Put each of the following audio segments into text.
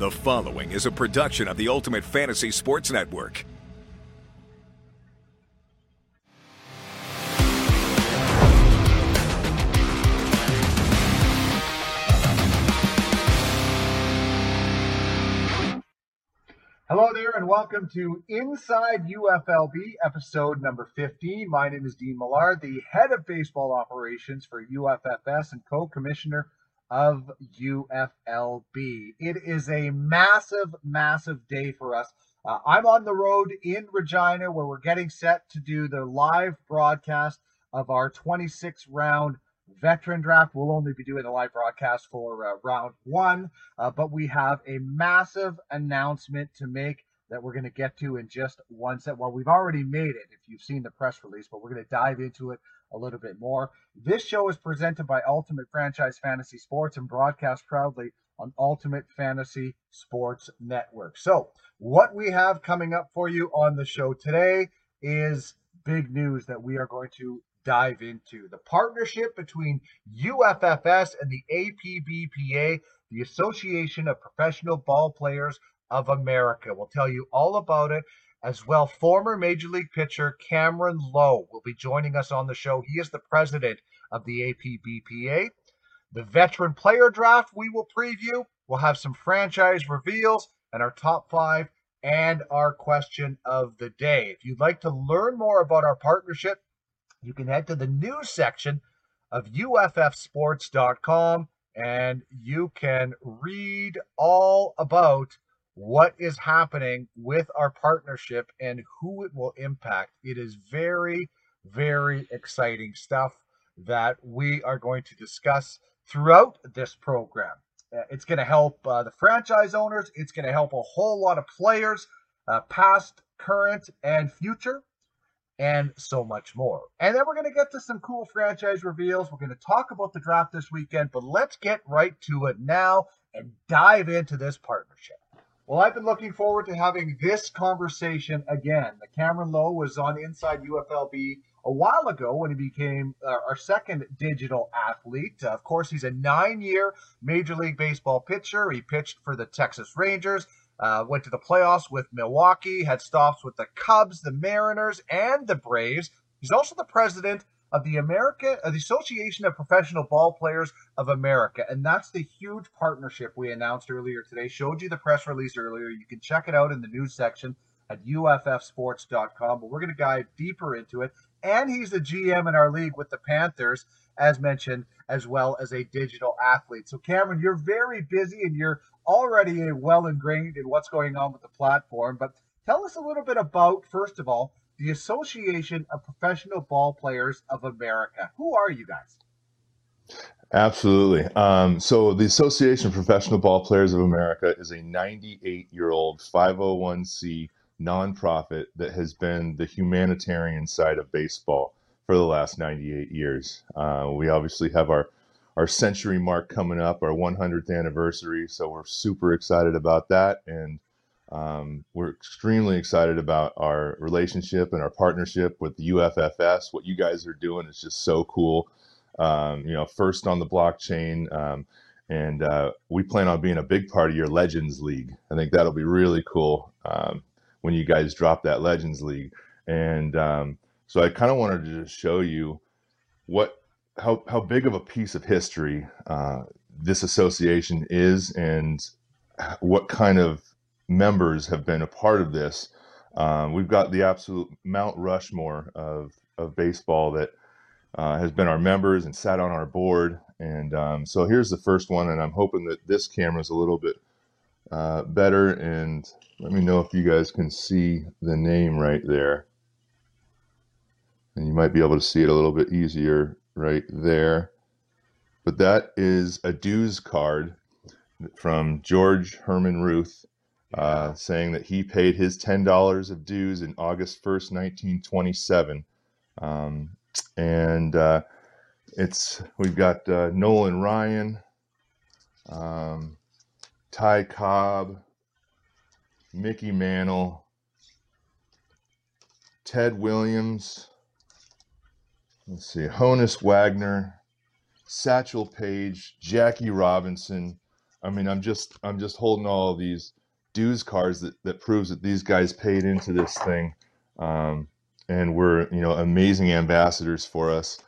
The following is a production of the Ultimate Fantasy Sports Network. Hello there, and welcome to Inside UFLB, episode number 15. My name is Dean Millard, the head of baseball operations for UFFS and co commissioner of UFLB. It is a massive, massive day for us. Uh, I'm on the road in Regina where we're getting set to do the live broadcast of our 26 round veteran draft. We'll only be doing a live broadcast for uh, round one, uh, but we have a massive announcement to make that we're going to get to in just one set. Well, we've already made it if you've seen the press release, but we're going to dive into it a little bit more. This show is presented by Ultimate Franchise Fantasy Sports and broadcast proudly on Ultimate Fantasy Sports Network. So, what we have coming up for you on the show today is big news that we are going to dive into. The partnership between UFFS and the APBPA, the Association of Professional Ball Players of America. We'll tell you all about it. As well, former Major League pitcher Kameron Loe will be joining us on the show. He is the president of the APBPA. The veteran player draft we will preview. We'll have some franchise reveals and our top five and our question of the day. If you'd like to learn more about our partnership, you can head to the news section of uffsports.com and you can read all about what is happening with our partnership and who it will impact. It is very, very exciting stuff that we are going to discuss throughout this program. Uh, it's going to help uh, the franchise owners, it's going to help a whole lot of players, uh, past, current, and future and so much more. And then we're going to get to some cool franchise reveals. We're going to talk about the draft this weekend, but let's get right to it now and dive into this partnership. Well, I've been looking forward to having this conversation again. The Kameron Loe was on Inside UFLB a while ago when he became uh, our second digital athlete. Of course, he's a nine year Major League Baseball pitcher. He pitched for the Texas Rangers, uh, went to the playoffs with Milwaukee, had stops with the Cubs, the Mariners, and the Braves. He's also the president of the America, of the Association of Professional Ball Players of America, and that's the huge partnership we announced earlier today. Showed you the press release earlier. You can check it out in the news section at uffsports.com. But we're going to dive deeper into it. And he's the GM in our league with the Panthers, as mentioned, as well as a digital athlete. So, Kameron, you're very busy and you're already well ingrained in what's going on with the platform. But tell us a little bit about, first of all, the Association of Professional Ball Players of America. Who are you guys? Absolutely. Um, so, the Association of Professional Ball Players of America is a 98 year old 501c nonprofit that has been the humanitarian side of baseball for the last 98 years. Uh, we obviously have our our century mark coming up, our 100th anniversary. So we're super excited about that, and um, we're extremely excited about our relationship and our partnership with the UFFS. What you guys are doing is just so cool. Um, you know, first on the blockchain, um, and uh, we plan on being a big part of your Legends League. I think that'll be really cool um, when you guys drop that Legends League. And um, so I kind of wanted to just show you what how how big of a piece of history uh, this association is, and what kind of members have been a part of this. Um, we've got the absolute Mount Rushmore of of baseball that uh, has been our members and sat on our board. And um, so here's the first one, and I'm hoping that this camera is a little bit uh, better. And let me know if you guys can see the name right there. And you might be able to see it a little bit easier right there. But that is a dues card from George Herman Ruth uh, saying that he paid his $10 of dues in August 1st, 1927. Um, and uh, it's we've got uh, Nolan Ryan, um, Ty Cobb, Mickey Mantle, Ted Williams, let's see, Honus Wagner, Satchel Paige, Jackie Robinson, I mean, I'm just I'm just holding all these dues cards that that proves that these guys paid into this thing, um, and we're you know amazing ambassadors for us.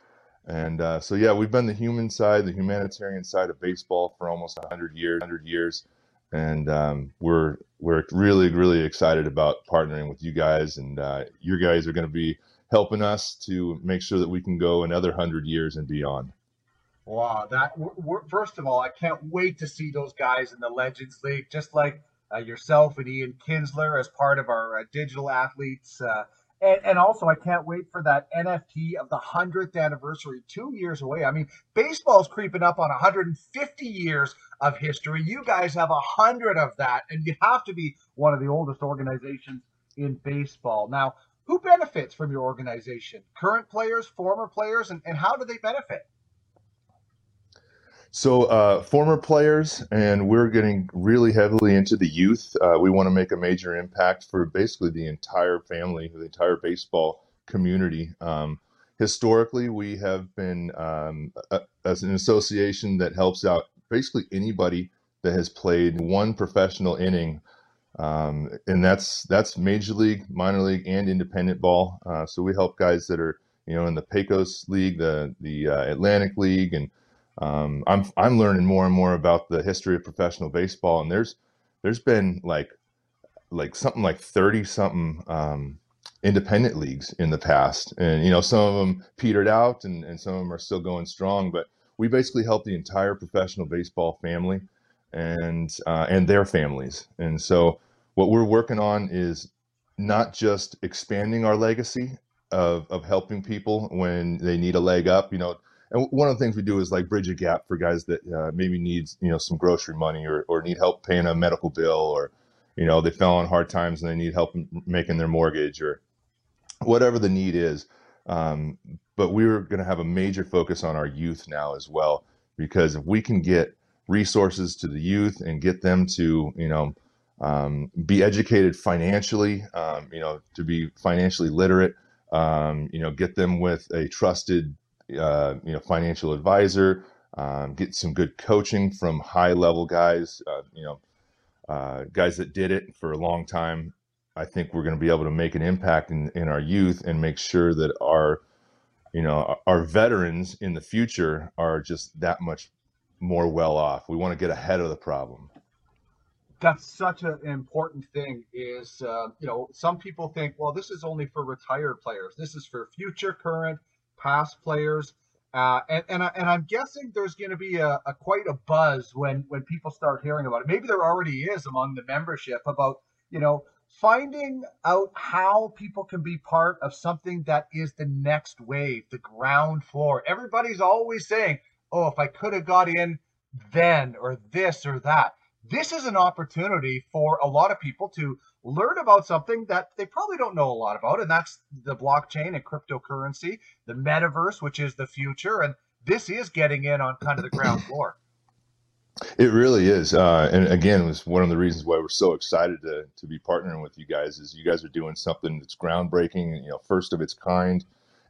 And uh, so yeah, we've been the human side, the humanitarian side of baseball for almost 100 years. 100 years, and um, we're we're really really excited about partnering with you guys, and uh, you guys are going to be helping us to make sure that we can go another 100 years and beyond. Wow, that first of all, I can't wait to see those guys in the Legends League, just like yourself and Ian Kinsler as part of our uh, digital athletes. Uh, and, and, also, I can't wait for that NFT of the 100th anniversary, two years away. I mean, baseball's creeping up on 150 years of history. You guys have 100 of that, and you have to be one of the oldest organizations in baseball. Now, who benefits from your organization? Current players, former players, and, and how do they benefit? So, uh, former players, and we're getting really heavily into the youth. Uh, we want to make a major impact for basically the entire family, the entire baseball community. Um, historically, we have been um, a, as an association that helps out basically anybody that has played one professional inning, um, and that's that's major league, minor league, and independent ball. Uh, so we help guys that are you know in the Pecos League, the the uh, Atlantic League, and um, I'm I'm learning more and more about the history of professional baseball, and there's there's been like like something like thirty something um, independent leagues in the past, and you know some of them petered out, and, and some of them are still going strong. But we basically help the entire professional baseball family and uh, and their families, and so what we're working on is not just expanding our legacy of, of helping people when they need a leg up. You know, and one of the things we do is like bridge a gap for guys that uh, maybe needs you know some grocery money or, or need help paying a medical bill or you know they fell on hard times and they need help making their mortgage or whatever the need is. Um, but we're going to have a major focus on our youth now as well because if we can get resources to the youth and get them to you know um, be educated financially um, you know to be financially literate um, you know get them with a trusted uh, you know, financial advisor, um, get some good coaching from high level guys, uh, you know, uh, guys that did it for a long time. I think we're going to be able to make an impact in, in our youth and make sure that our, you know, our veterans in the future are just that much more well off. We want to get ahead of the problem. That's such an important thing. Is uh, you know, some people think, well, this is only for retired players. This is for future, current, past players. Uh, and and, I, and I'm guessing there's going to be a, a, quite a buzz when when people start hearing about it. Maybe there already is among the membership about you know finding out how people can be part of something that is the next wave, the ground floor. Everybody's always saying, "Oh, if I could have got in then, or this or that." This is an opportunity for a lot of people to learn about something that they probably don't know a lot about, and that's the blockchain and cryptocurrency, the metaverse, which is the future. And this is getting in on kind of the ground floor. It really is, uh, and again, it was one of the reasons why we're so excited to to be partnering with you guys. Is you guys are doing something that's groundbreaking, you know, first of its kind,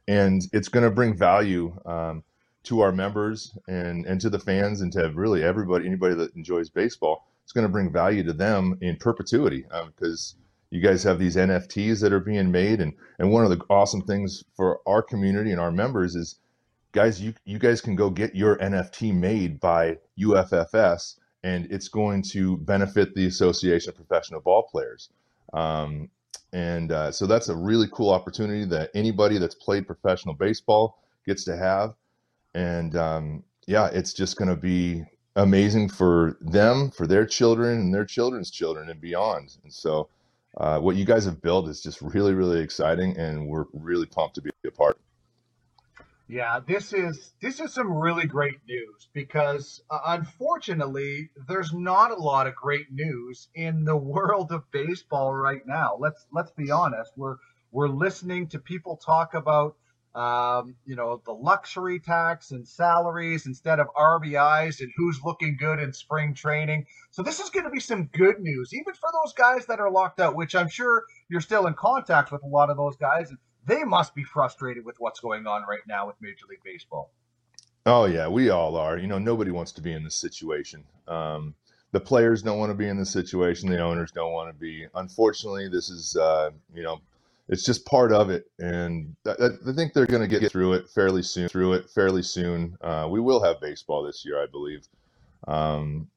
and it's going to bring value um, to our members and and to the fans and to really everybody, anybody that enjoys baseball it's going to bring value to them in perpetuity because um, you guys have these NFTs that are being made, and and one of the awesome things for our community and our members is, guys, you you guys can go get your NFT made by UFFS, and it's going to benefit the Association of Professional Ball Players. Um, and uh, so that's a really cool opportunity that anybody that's played professional baseball gets to have. And um, yeah, it's just going to be amazing for them, for their children, and their children's children, and beyond. And so, uh, what you guys have built is just really, really exciting, and we're really pumped to be a part. Yeah, this is this is some really great news because uh, unfortunately, there's not a lot of great news in the world of baseball right now. Let's let's be honest. We're we're listening to people talk about um, you know, the luxury tax and salaries instead of RBIs and who's looking good in spring training. So this is going to be some good news, even for those guys that are locked out, which I'm sure you're still in contact with a lot of those guys. They must be frustrated with what's going on right now with Major League Baseball. Oh yeah, we all are. You know, nobody wants to be in this situation. Um, the players don't want to be in the situation. The owners don't want to be. Unfortunately, this is uh, you know it's just part of it, and I, I think they're going to get through it fairly soon. Through it fairly soon. Uh, we will have baseball this year, I believe. Um,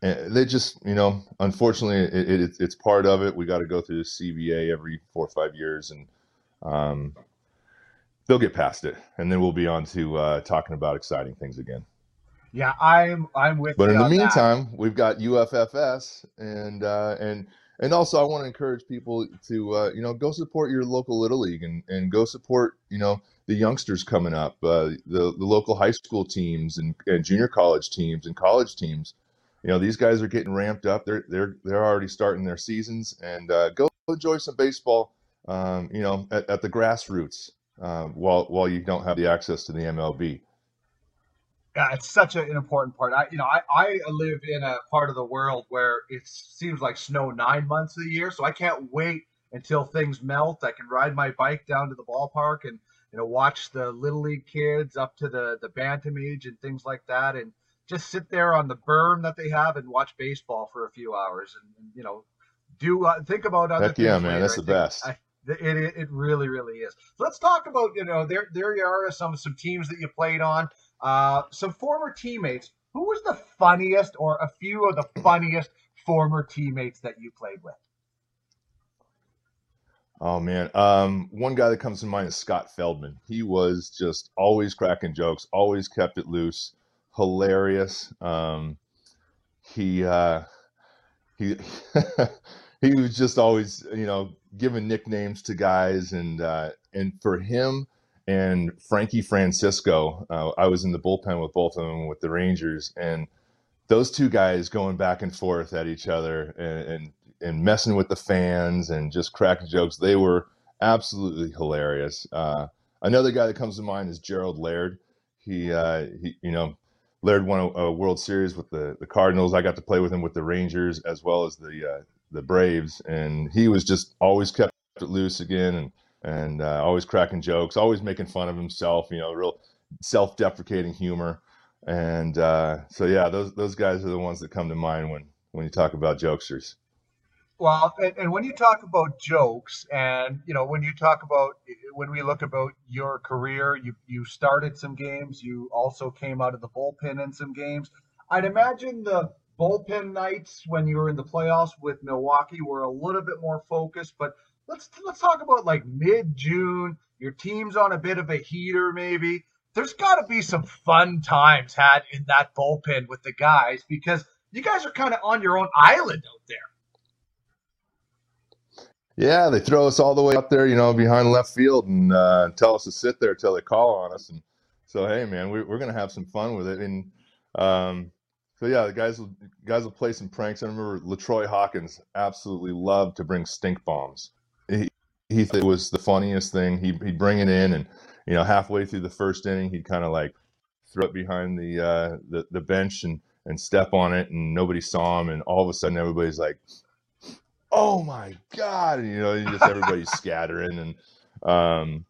they just, you know, unfortunately, it, it, it's part of it. We got to go through the CBA every four or five years, and um, they'll get past it, and then we'll be on to uh, talking about exciting things again. Yeah, I'm I'm with. You. But in the meantime, that. we've got UFFS, and uh, and and also I want to encourage people to uh, you know go support your local little league and, and go support you know the youngsters coming up, uh, the the local high school teams and, and junior college teams and college teams. You know these guys are getting ramped up. They're they're they're already starting their seasons, and uh, go enjoy some baseball. Um, you know at, at the grassroots uh, while while you don't have the access to the MLB. Yeah, it's such an important part. I, you know, I, I live in a part of the world where it seems like snow nine months of the year, so I can't wait until things melt. I can ride my bike down to the ballpark and you know watch the little league kids up to the the bantam age and things like that, and just sit there on the berm that they have and watch baseball for a few hours, and, and you know, do uh, think about other Heck things. yeah, man, later. that's I the best. I, it, it, it really really is. So let's talk about you know there there you are some some teams that you played on. Uh, some former teammates. Who was the funniest, or a few of the funniest former teammates that you played with? Oh man, um, one guy that comes to mind is Scott Feldman. He was just always cracking jokes, always kept it loose, hilarious. Um, he uh, he he was just always you know giving nicknames to guys, and uh, and for him and Frankie Francisco, uh, I was in the bullpen with both of them with the Rangers, and those two guys going back and forth at each other and, and and messing with the fans and just cracking jokes. They were absolutely hilarious. Uh, another guy that comes to mind is Gerald Laird. He, uh, he you know, Laird won a, a, World Series with the, the Cardinals. I got to play with him with the Rangers as well as the uh, the Braves, and he was just always kept it loose again and and uh, always cracking jokes, always making fun of himself. You know, real self-deprecating humor. And uh, so yeah, those those guys are the ones that come to mind when when you talk about jokesters. Well, and, and, when you talk about jokes, and you know, when you talk about when we look about your career, you you started some games, you also came out of the bullpen in some games. I'd imagine the bullpen nights when you were in the playoffs with Milwaukee were a little bit more focused, but let's let's talk about like mid June. Your team's on a bit of a heater, maybe. There's got to be some fun times had in that bullpen with the guys because you guys are kind of on your own island out there. Yeah, they throw us all the way up there, you know, behind left field, and uh, tell us to sit there till they call on us. And so, hey, man, we, we're gonna have some fun with it. And um, so, yeah, the guys will guys will play some pranks. I remember LaTroy Hawkins absolutely loved to bring stink bombs. He it was the funniest thing. He he'd bring it in, and you know, halfway through the first inning, he'd kind of like throw it behind the uh, the the bench and and step on it, and nobody saw him, and all of a sudden, everybody's like oh my god, and, you know, just everybody's scattering and um,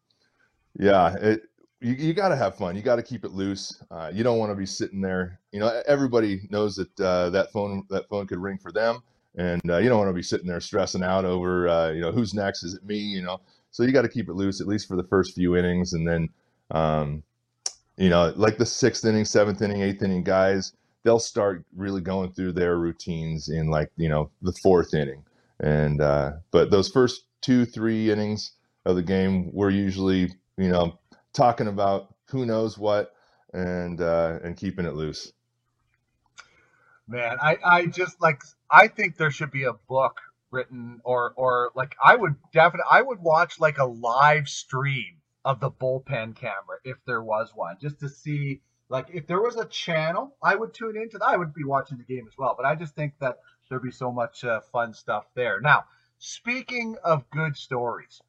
yeah, it, you, you got to have fun. You got to keep it loose. Uh, you don't want to be sitting there. You know, everybody knows that uh, that phone that phone could ring for them, and uh, you don't want to be sitting there stressing out over uh, you know who's next. Is it me? You know, so you got to keep it loose at least for the first few innings, and then um, you know, like the sixth inning, seventh inning, eighth inning guys, they'll start really going through their routines in like you know the fourth inning and uh, but those first two, three innings of the game, we're usually, you know, talking about who knows what and uh, and keeping it loose. Man, I, I just like I think there should be a book written or or like I would definitely I would watch like a live stream of the bullpen camera if there was one just to see like if there was a channel I would tune into that I would be watching the game as well but I just think that there'd be so much uh, fun stuff there. Now, speaking of good stories,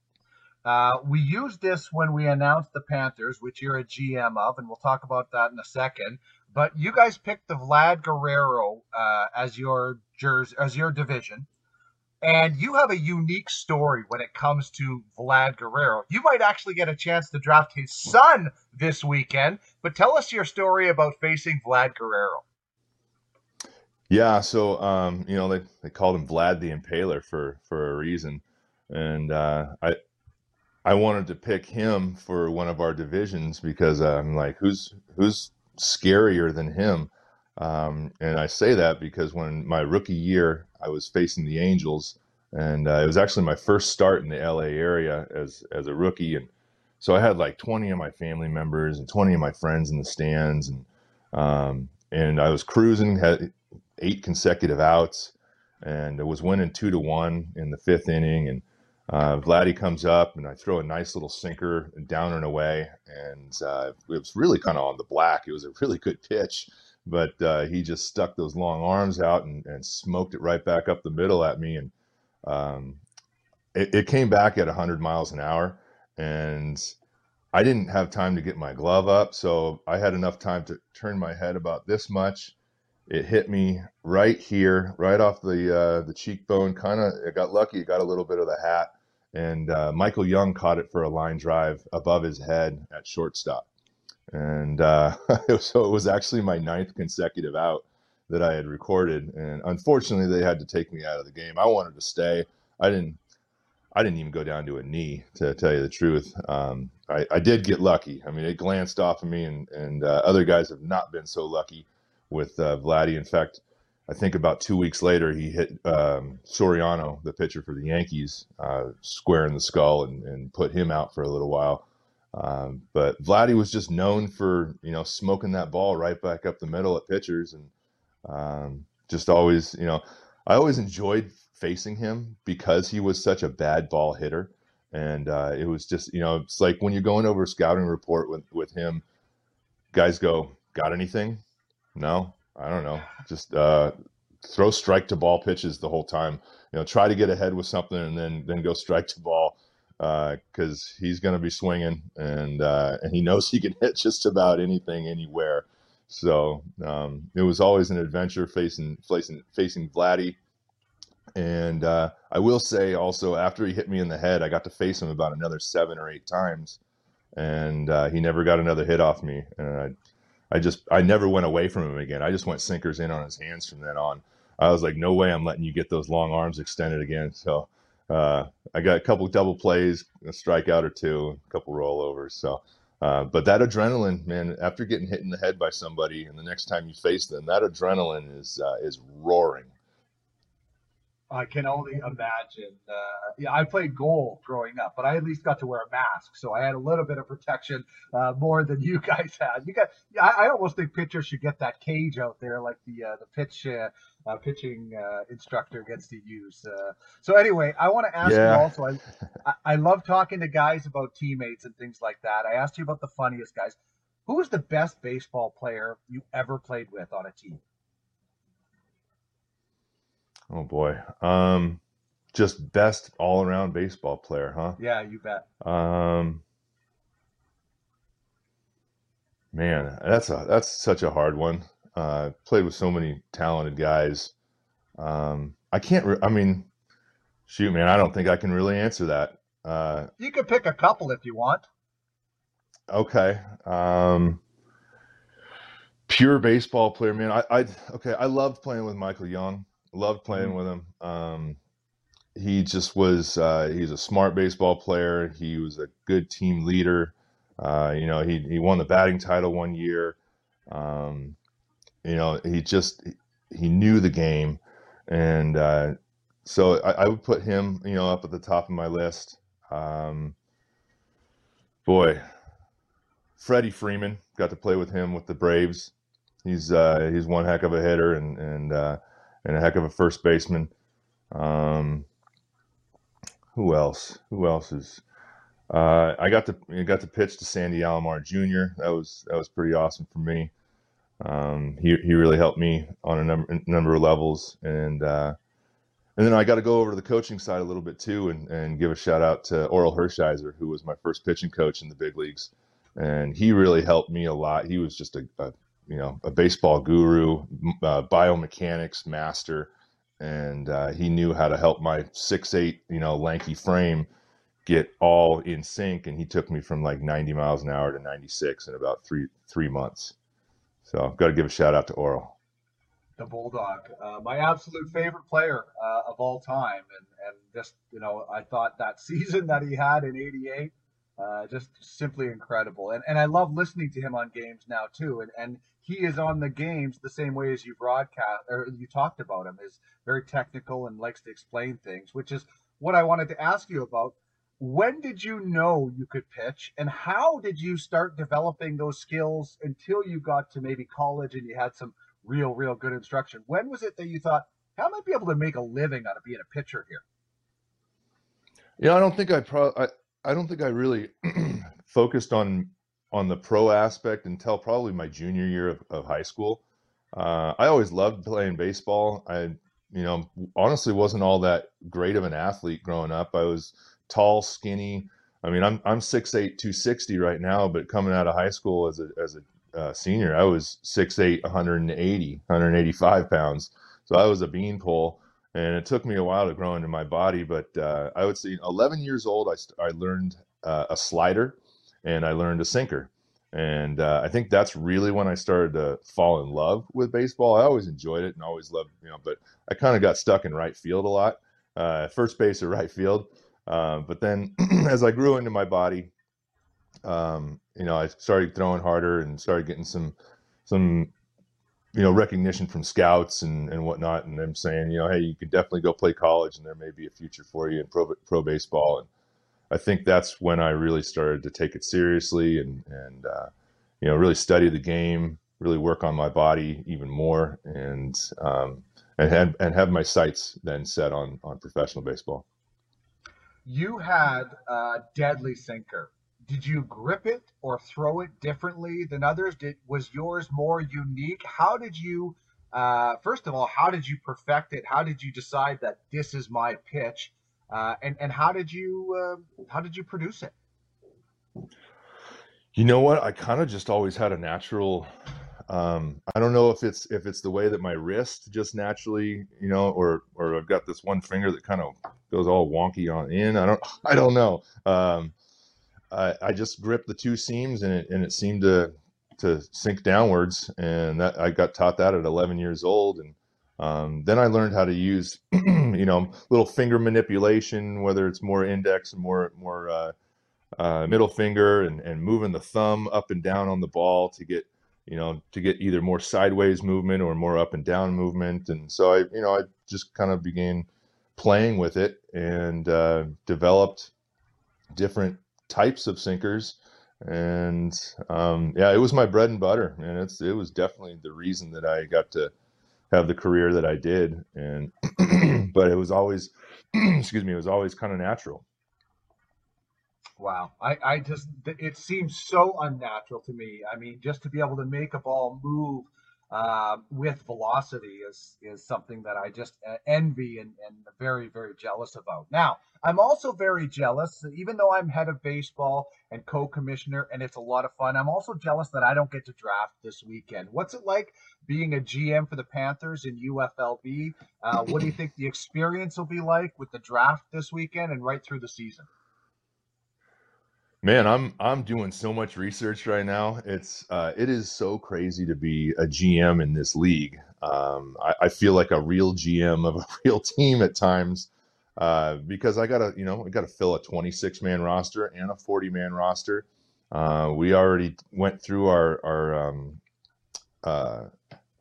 uh, we used this when we announced the Panthers, which you're a GM of, and we'll talk about that in a second. But you guys picked the Vlad Guerrero uh, as your jersey, as your division, and you have a unique story when it comes to Vlad Guerrero. You might actually get a chance to draft his son this weekend. But tell us your story about facing Vlad Guerrero. Yeah, so um, you know they, they called him Vlad the Impaler for for a reason, and uh, I I wanted to pick him for one of our divisions because I'm like, who's who's scarier than him? Um, and I say that because when my rookie year, I was facing the Angels, and uh, it was actually my first start in the LA area as as a rookie, and so I had like 20 of my family members and 20 of my friends in the stands, and um, and I was cruising, had eight consecutive outs, and it was winning two to one in the fifth inning. And uh, Vladdy comes up, and I throw a nice little sinker down and away, and uh, it was really kind of on the black. It was a really good pitch, but uh, he just stuck those long arms out and, and, smoked it right back up the middle at me, and um, it, it came back at 100 miles an hour, and I didn't have time to get my glove up, so I had enough time to turn my head about this much it hit me right here, right off the uh, the cheekbone. Kind of, it got lucky. It got a little bit of the hat, and uh, Michael Young caught it for a line drive above his head at shortstop. And uh, so it was actually my ninth consecutive out that I had recorded. And unfortunately, they had to take me out of the game. I wanted to stay. I didn't. I didn't even go down to a knee, to tell you the truth. Um, I, I, did get lucky. I mean, it glanced off of me, and, and uh, other guys have not been so lucky with uh, Vladdy. In fact, I think about two weeks later, he hit um, Soriano, the pitcher for the Yankees, uh, square in the skull and, and, put him out for a little while. Um, but Vladdy was just known for you know smoking that ball right back up the middle at pitchers, and um, just always you know I always enjoyed facing him because he was such a bad ball hitter, and uh, it was just you know it's like when you're going over a scouting report with with him, guys go got anything? No, I don't know. Just uh, throw strike to ball pitches the whole time. You know, try to get ahead with something and then then go strike to ball because uh, he's going to be swinging and uh, and he knows he can hit just about anything anywhere. So um, it was always an adventure facing facing facing Vladdy. And uh, I will say also, after he hit me in the head, I got to face him about another seven or eight times, and uh, he never got another hit off me. And I I just I never went away from him again. I just went sinkers in on his hands from then on. I was like, no way, I'm letting you get those long arms extended again. So uh, I got a couple double plays, a strikeout or two, a couple rollovers. So, uh, but that adrenaline, man, after getting hit in the head by somebody, and the next time you face them, that adrenaline is uh, is roaring. I can only imagine. Uh, yeah, I played goal growing up, but I at least got to wear a mask, so I had a little bit of protection uh, more than you guys had. You got, I, I, almost think pitchers should get that cage out there, like the uh, the pitch uh, uh, pitching uh, instructor gets to use. so anyway, I want to ask yeah. you also. I, I love talking to guys about teammates and things like that. I asked you about the funniest guys. Who was the best baseball player you ever played with on a team? Oh boy. Um, just best all around baseball player, huh? Yeah, you bet. Um, man, that's a that's such a hard one. Uh, played with so many talented guys. Um, I can't. Re- I mean, shoot, man, I don't think I can really answer that. Uh, you could pick a couple if you want. Okay. Um, pure baseball player, man. I, I okay. I loved playing with Michael Young. Loved playing mm-hmm. with him. Um, he just was. Uh, he's a smart baseball player. He was a good team leader. Uh, you know, he he won the batting title one year. Um, you know, he just he knew the game, and uh, so I, I, would put him, you know, up at the top of my list. Um, boy, Freddie Freeman got to play with him with the Braves. He's uh, he's one heck of a hitter, and and uh, and a heck of a first baseman. Um, who else? Who else is? Uh, I got to I got to pitch to Sandy Alomar Jr. That was that was pretty awesome for me. Um, he he really helped me on a number number of levels, and uh, and then I got to go over to the coaching side a little bit too, and and give a shout out to Orel Hershiser, who was my first pitching coach in the big leagues, and he really helped me a lot. He was just a, a you know, a baseball guru, uh, biomechanics master, and uh, he knew how to help my six eight, you know, lanky frame get all in sync. And he took me from like 90 miles an hour to 96 in about three three months. So I've got to give a shout out to Orel. the Bulldog, uh, my absolute favorite player uh, of all time, and and just you know, I thought that season that he had in '88, uh, just simply incredible. And and I love listening to him on games now too. And and he is on the games the same way as you broadcast or you talked about him is very technical and likes to explain things, which is what I wanted to ask you about. When did you know you could pitch, and how did you start developing those skills until you got to maybe college and you had some real, real good instruction? When was it that you thought, "I might be able to make a living out of being a pitcher here"? Yeah, I don't think I pro I, don't think I really focused on on the pro aspect until probably my junior year of, of high school. Uh, I always loved playing baseball. I, you know, honestly wasn't all that great of an athlete growing up. I was tall, skinny. I mean, I'm I'm 6'8", 260 right now, but coming out of high school as a as a uh, senior, I was 6'8", 180, 185 pounds. So I was a beanpole, and it took me a while to grow into my body. But uh, I would say 11 years old, I I learned uh, a slider and I learned a sinker. And uh, I think that's really when I started to fall in love with baseball. I always enjoyed it and always loved, you know, but I kind of got stuck in right field a lot, uh, first base or right field. Uh, but then as I grew into my body, um, you know, I started throwing harder and started getting some, some, you know, recognition from scouts and, and whatnot. And them saying, you know, hey, you can definitely go play college and there may be a future for you in pro, pro baseball. And I think that's when I really started to take it seriously and and uh, you know really study the game, really work on my body even more, and um, and had, and have my sights then set on on professional baseball. You had a deadly sinker. Did you grip it or throw it differently than others? Did was yours more unique? How did you? Uh, first of all, how did you perfect it? How did you decide that this is my pitch? Uh, and and how did you uh, how did you produce it? You know what? I kind of just always had a natural. Um, I don't know if it's if it's the way that my wrist just naturally, you know, or or I've got this one finger that kind of goes all wonky on in. I don't I don't know. Um, I, I just gripped the two seams and it and it seemed to to sink downwards, and that I got taught that at 11 years old, and um, then I learned how to use, you know, little finger manipulation, whether it's more index and more more uh, uh, middle finger, and, and moving the thumb up and down on the ball to get, you know, to get either more sideways movement or more up and down movement. And so I, you know, I just kind of began playing with it and uh, developed different types of sinkers. And um, yeah, it was my bread and butter, and it's it was definitely the reason that I got to have the career that I did. And but it was always, excuse me, it was always kind of natural. Wow, I, I just it seems so unnatural to me. I mean, just to be able to make a ball move uh, with velocity is is something that I just uh, envy and, and very very jealous about. Now, I'm also very jealous, even though I'm head of baseball and co-commissioner, and it's a lot of fun. I'm also jealous that I don't get to draft this weekend. What's it like being a GM for the Panthers in UFLB? Uh, what do you think the experience will be like with the draft this weekend and right through the season? Man, I'm I'm doing so much research right now. It's uh, it is so crazy to be a GM in this league. Um, I, I, feel like a real GM of a real team at times uh, because I gotta you know I gotta fill a 26 man roster and a 40 man roster. Uh, we already went through our our um, uh,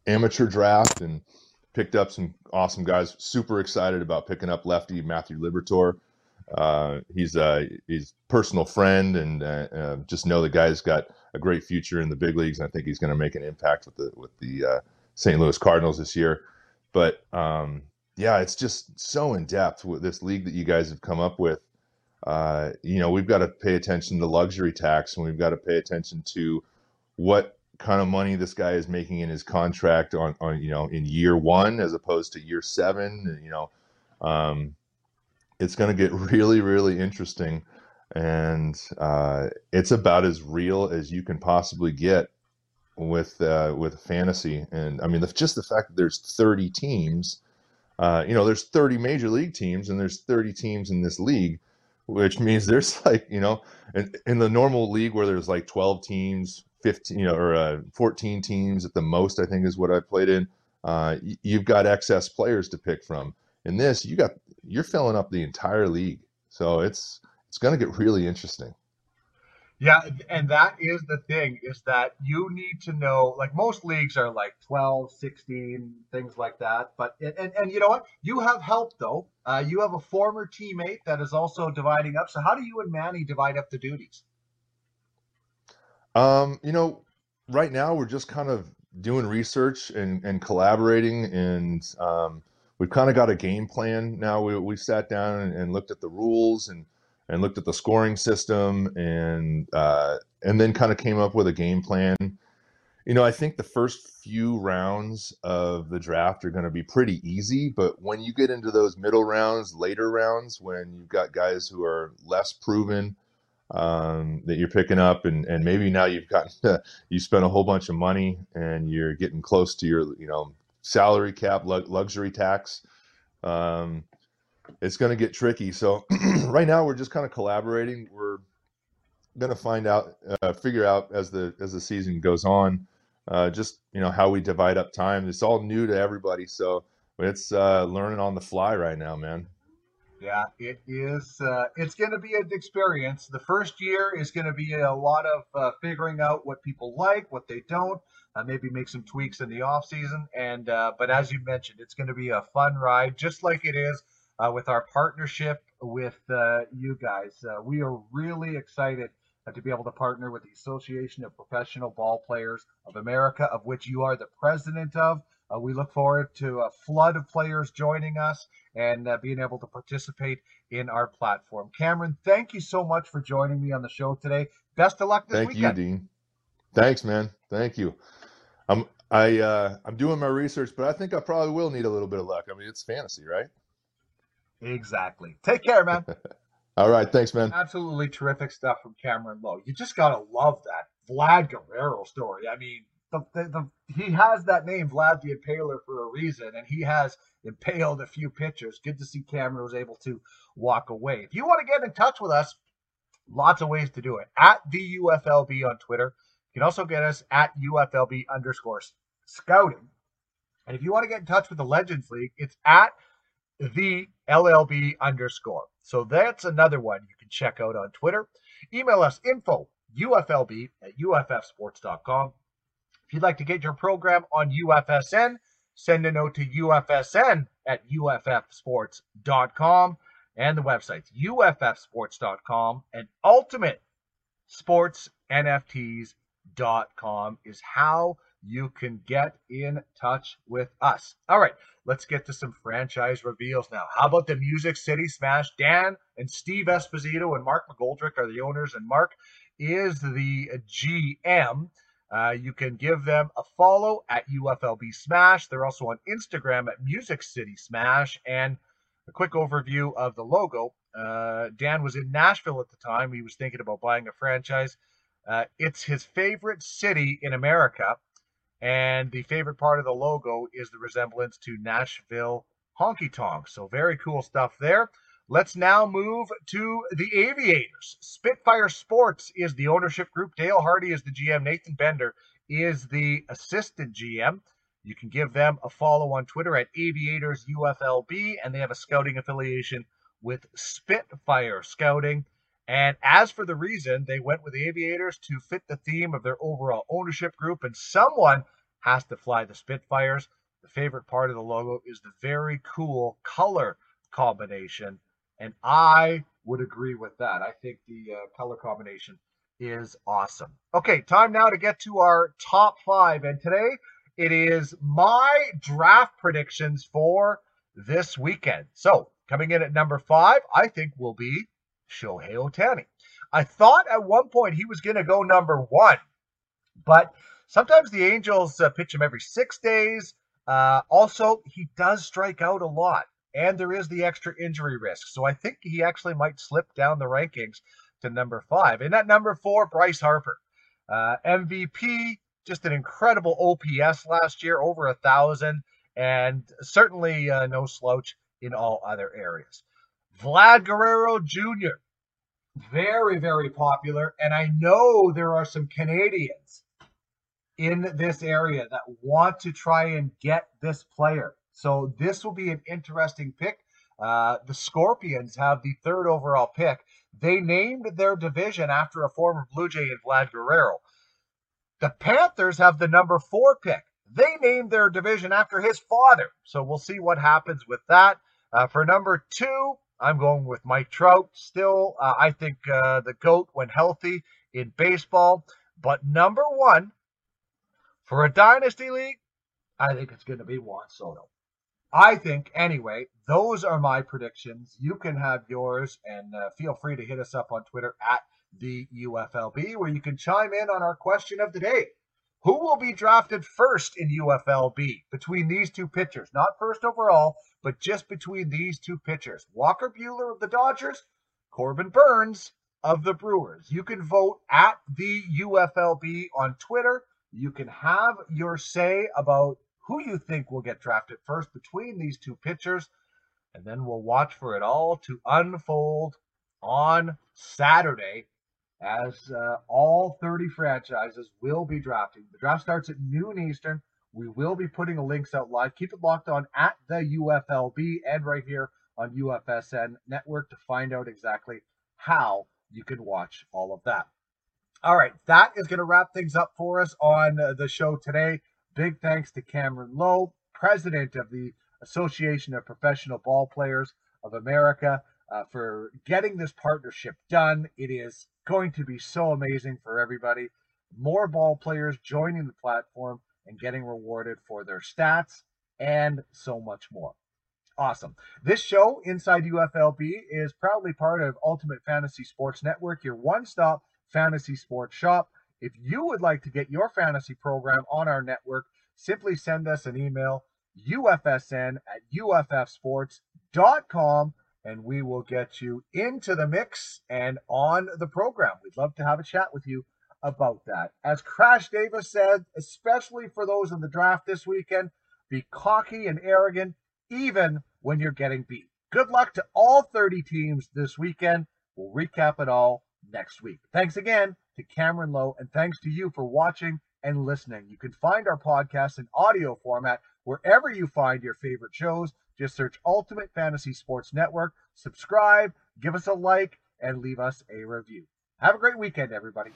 amateur draft and picked up some awesome guys. Super excited about picking up lefty Matthew Liberatore. Uh, he's a he's personal friend, and uh, uh, just know the guy's got a great future in the big leagues. And I think he's going to make an impact with the with the uh, St. Louis Cardinals this year. But um, yeah, it's just so in depth with this league that you guys have come up with. Uh, you know, we've got to pay attention to luxury tax, and we've got to pay attention to what kind of money this guy is making in his contract on, on you know in year one as opposed to year seven. You know, um, it's going to get really, really interesting. And uh, it's about as real as you can possibly get with uh, with fantasy. And I mean, the, just the fact that there's 30 teams, uh, you know, there's 30 major league teams, and there's 30 teams in this league, which means there's like, you know, in, in the normal league where there's like 12 teams, 15, you know, or uh, 14 teams at the most, I think is what I played in. uh, you've got excess players to pick from. In this, you got you're filling up the entire league, so it's it's going to get really interesting. Yeah, and that is the thing is that you need to know like most leagues are like 12, 16, things like that. But and and you know what? You have help though. Uh, you have a former teammate that is also dividing up. So how do you and Manny divide up the duties? Um, you know, right now we're just kind of doing research and, and collaborating and um, we've kind of got a game plan now. We, we sat down and, and, looked at the rules and, and looked at the scoring system and uh, and then kind of came up with a game plan. You know i think the first few rounds of the draft are going to be pretty easy but when you get into those middle rounds later rounds when you've got guys who are less proven um, that you're picking up, and, and maybe now you've got you spent a whole bunch of money and you're getting close to your you know salary cap, luxury tax. Um, it's going to get tricky. So right now we're just kind of collaborating. We're going to find out, uh, figure out as the as the season goes on, uh, just you know how we divide up time. It's all new to everybody, so it's uh, learning on the fly right now, man. Yeah, it is. Uh, it's going to be an experience. The first year is going to be a lot of uh, figuring out what people like, what they don't. Uh, maybe make some tweaks in the off season. And uh, but as you mentioned, it's going to be a fun ride, just like it is uh, with our partnership with uh, you guys. we are really excited to be able to partner with the Association of Professional Ball Players of America, of which you are the president of. Uh, we look forward to a flood of players joining us and uh, being able to participate in our platform. Kameron, thank you so much for joining me on the show today. Best of luck this thank weekend. Thank you, Dean. Thanks, man. Thank you. I'm I uh, I'm doing my research, but I think I probably will need a little bit of luck. I mean, it's fantasy, right? Exactly. Take care, man. All right, thanks, man. Absolutely terrific stuff from Kameron Loe. You just gotta love that Vlad Guerrero story. I mean, the, the, the, he has that name, Vlad the Impaler, for a reason, and he has impaled a few pitchers. Good to see Kameron was able to walk away. If you want to get in touch with us, lots of ways to do it. At the UFLB on Twitter. You can also get us at UFLB underscore scouting. And if you want to get in touch with the Legends League, it's at the LLB underscore. So that's another one you can check out on Twitter. Email us info UFLB at UFFsports.com. If you'd like to get your program on UFSN, send a note to UFSN at UFFsports.com and the websites UFFsports.com and UltimateSportsNFTs.com is how you can get in touch with us. All right, let's get to some franchise reveals now. How about the Music City Smash? Dan and Steve Esposito and Mark McGoldrick are the owners, and Mark is the GM. Uh, you can give them a follow at UFLB Smash. They're also on Instagram at Music City Smash. And a quick overview of the logo. Uh, Dan was in Nashville at the time. He was thinking about buying a franchise. Uh, it's his favorite city in America. And the favorite part of the logo is the resemblance to Nashville honky tonk. So, very cool stuff there. Let's now move to the Aviators. Spitfire Sports is the ownership group. Dale Hardy is the GM. Nathan Bender is the assistant GM. You can give them a follow on Twitter at Aviators UFLB, and they have a scouting affiliation with Spitfire Scouting. And as for the reason, they went with the Aviators to fit the theme of their overall ownership group, and someone has to fly the Spitfires. The favorite part of the logo is the very cool color combination and I would agree with that. I think the uh, color combination is awesome. Okay, time now to get to our top five. And today it is my draft predictions for this weekend. So coming in at number five, I think will be Shohei Ohtani. I thought at one point he was going to go number one, but sometimes the Angels uh, pitch him every six days. Uh, also, he does strike out a lot and there is the extra injury risk. So I think he actually might slip down the rankings to number five. And at number four, Bryce Harper, uh, MVP, just an incredible OPS last year, over a thousand, and certainly uh, no slouch in all other areas. Vlad Guerrero Jr., very, very popular. And I know there are some Canadians in this area that want to try and get this player. So this will be an interesting pick. Uh, the Scorpions have the third overall pick. They named their division after a former Blue Jay in Vlad Guerrero. The Panthers have the number four pick. They named their division after his father. So we'll see what happens with that. Uh, for number two, I'm going with Mike Trout. Still, uh, I think uh, the GOAT when healthy in baseball. But number one, for a dynasty league, I think it's going to be Juan Soto. I think, anyway, those are my predictions. You can have yours and uh, feel free to hit us up on Twitter at the UFLB where you can chime in on our question of the day. Who will be drafted first in UFLB between these two pitchers? Not first overall, but just between these two pitchers. Walker Buehler of the Dodgers, Corbin Burnes of the Brewers. You can vote at the UFLB on Twitter. You can have your say about who you think will get drafted first between these two pitchers. And then we'll watch for it all to unfold on Saturday as uh, all 30 franchises will be drafting. The draft starts at noon Eastern. We will be putting the links out live. Keep it locked on at the UFLB and right here on UFSN Network to find out exactly how you can watch all of that. All right, that is going to wrap things up for us on the show today. Big thanks to Kameron Loe, president of the Association of Professional Ball Players of America, uh, for getting this partnership done. It is going to be so amazing for everybody. More ball players joining the platform and getting rewarded for their stats and so much more. Awesome. This show, Inside UFLB, is proudly part of Ultimate Fantasy Sports Network, your one stop fantasy sports shop. If you would like to get your fantasy program on our network, simply send us an email, ufsn at uffsports.com and we will get you into the mix and on the program. We'd love to have a chat with you about that. As Crash Davis said, especially for those in the draft this weekend, be cocky and arrogant even when you're getting beat. Good luck to all 30 teams this weekend. We'll recap it all next week. Thanks again to Kameron Loe, and thanks to you for watching and listening. You can find our podcast in audio format wherever you find your favorite shows. Just search Ultimate Fantasy Sports Network, subscribe, give us a like, and leave us a review. Have a great weekend, everybody.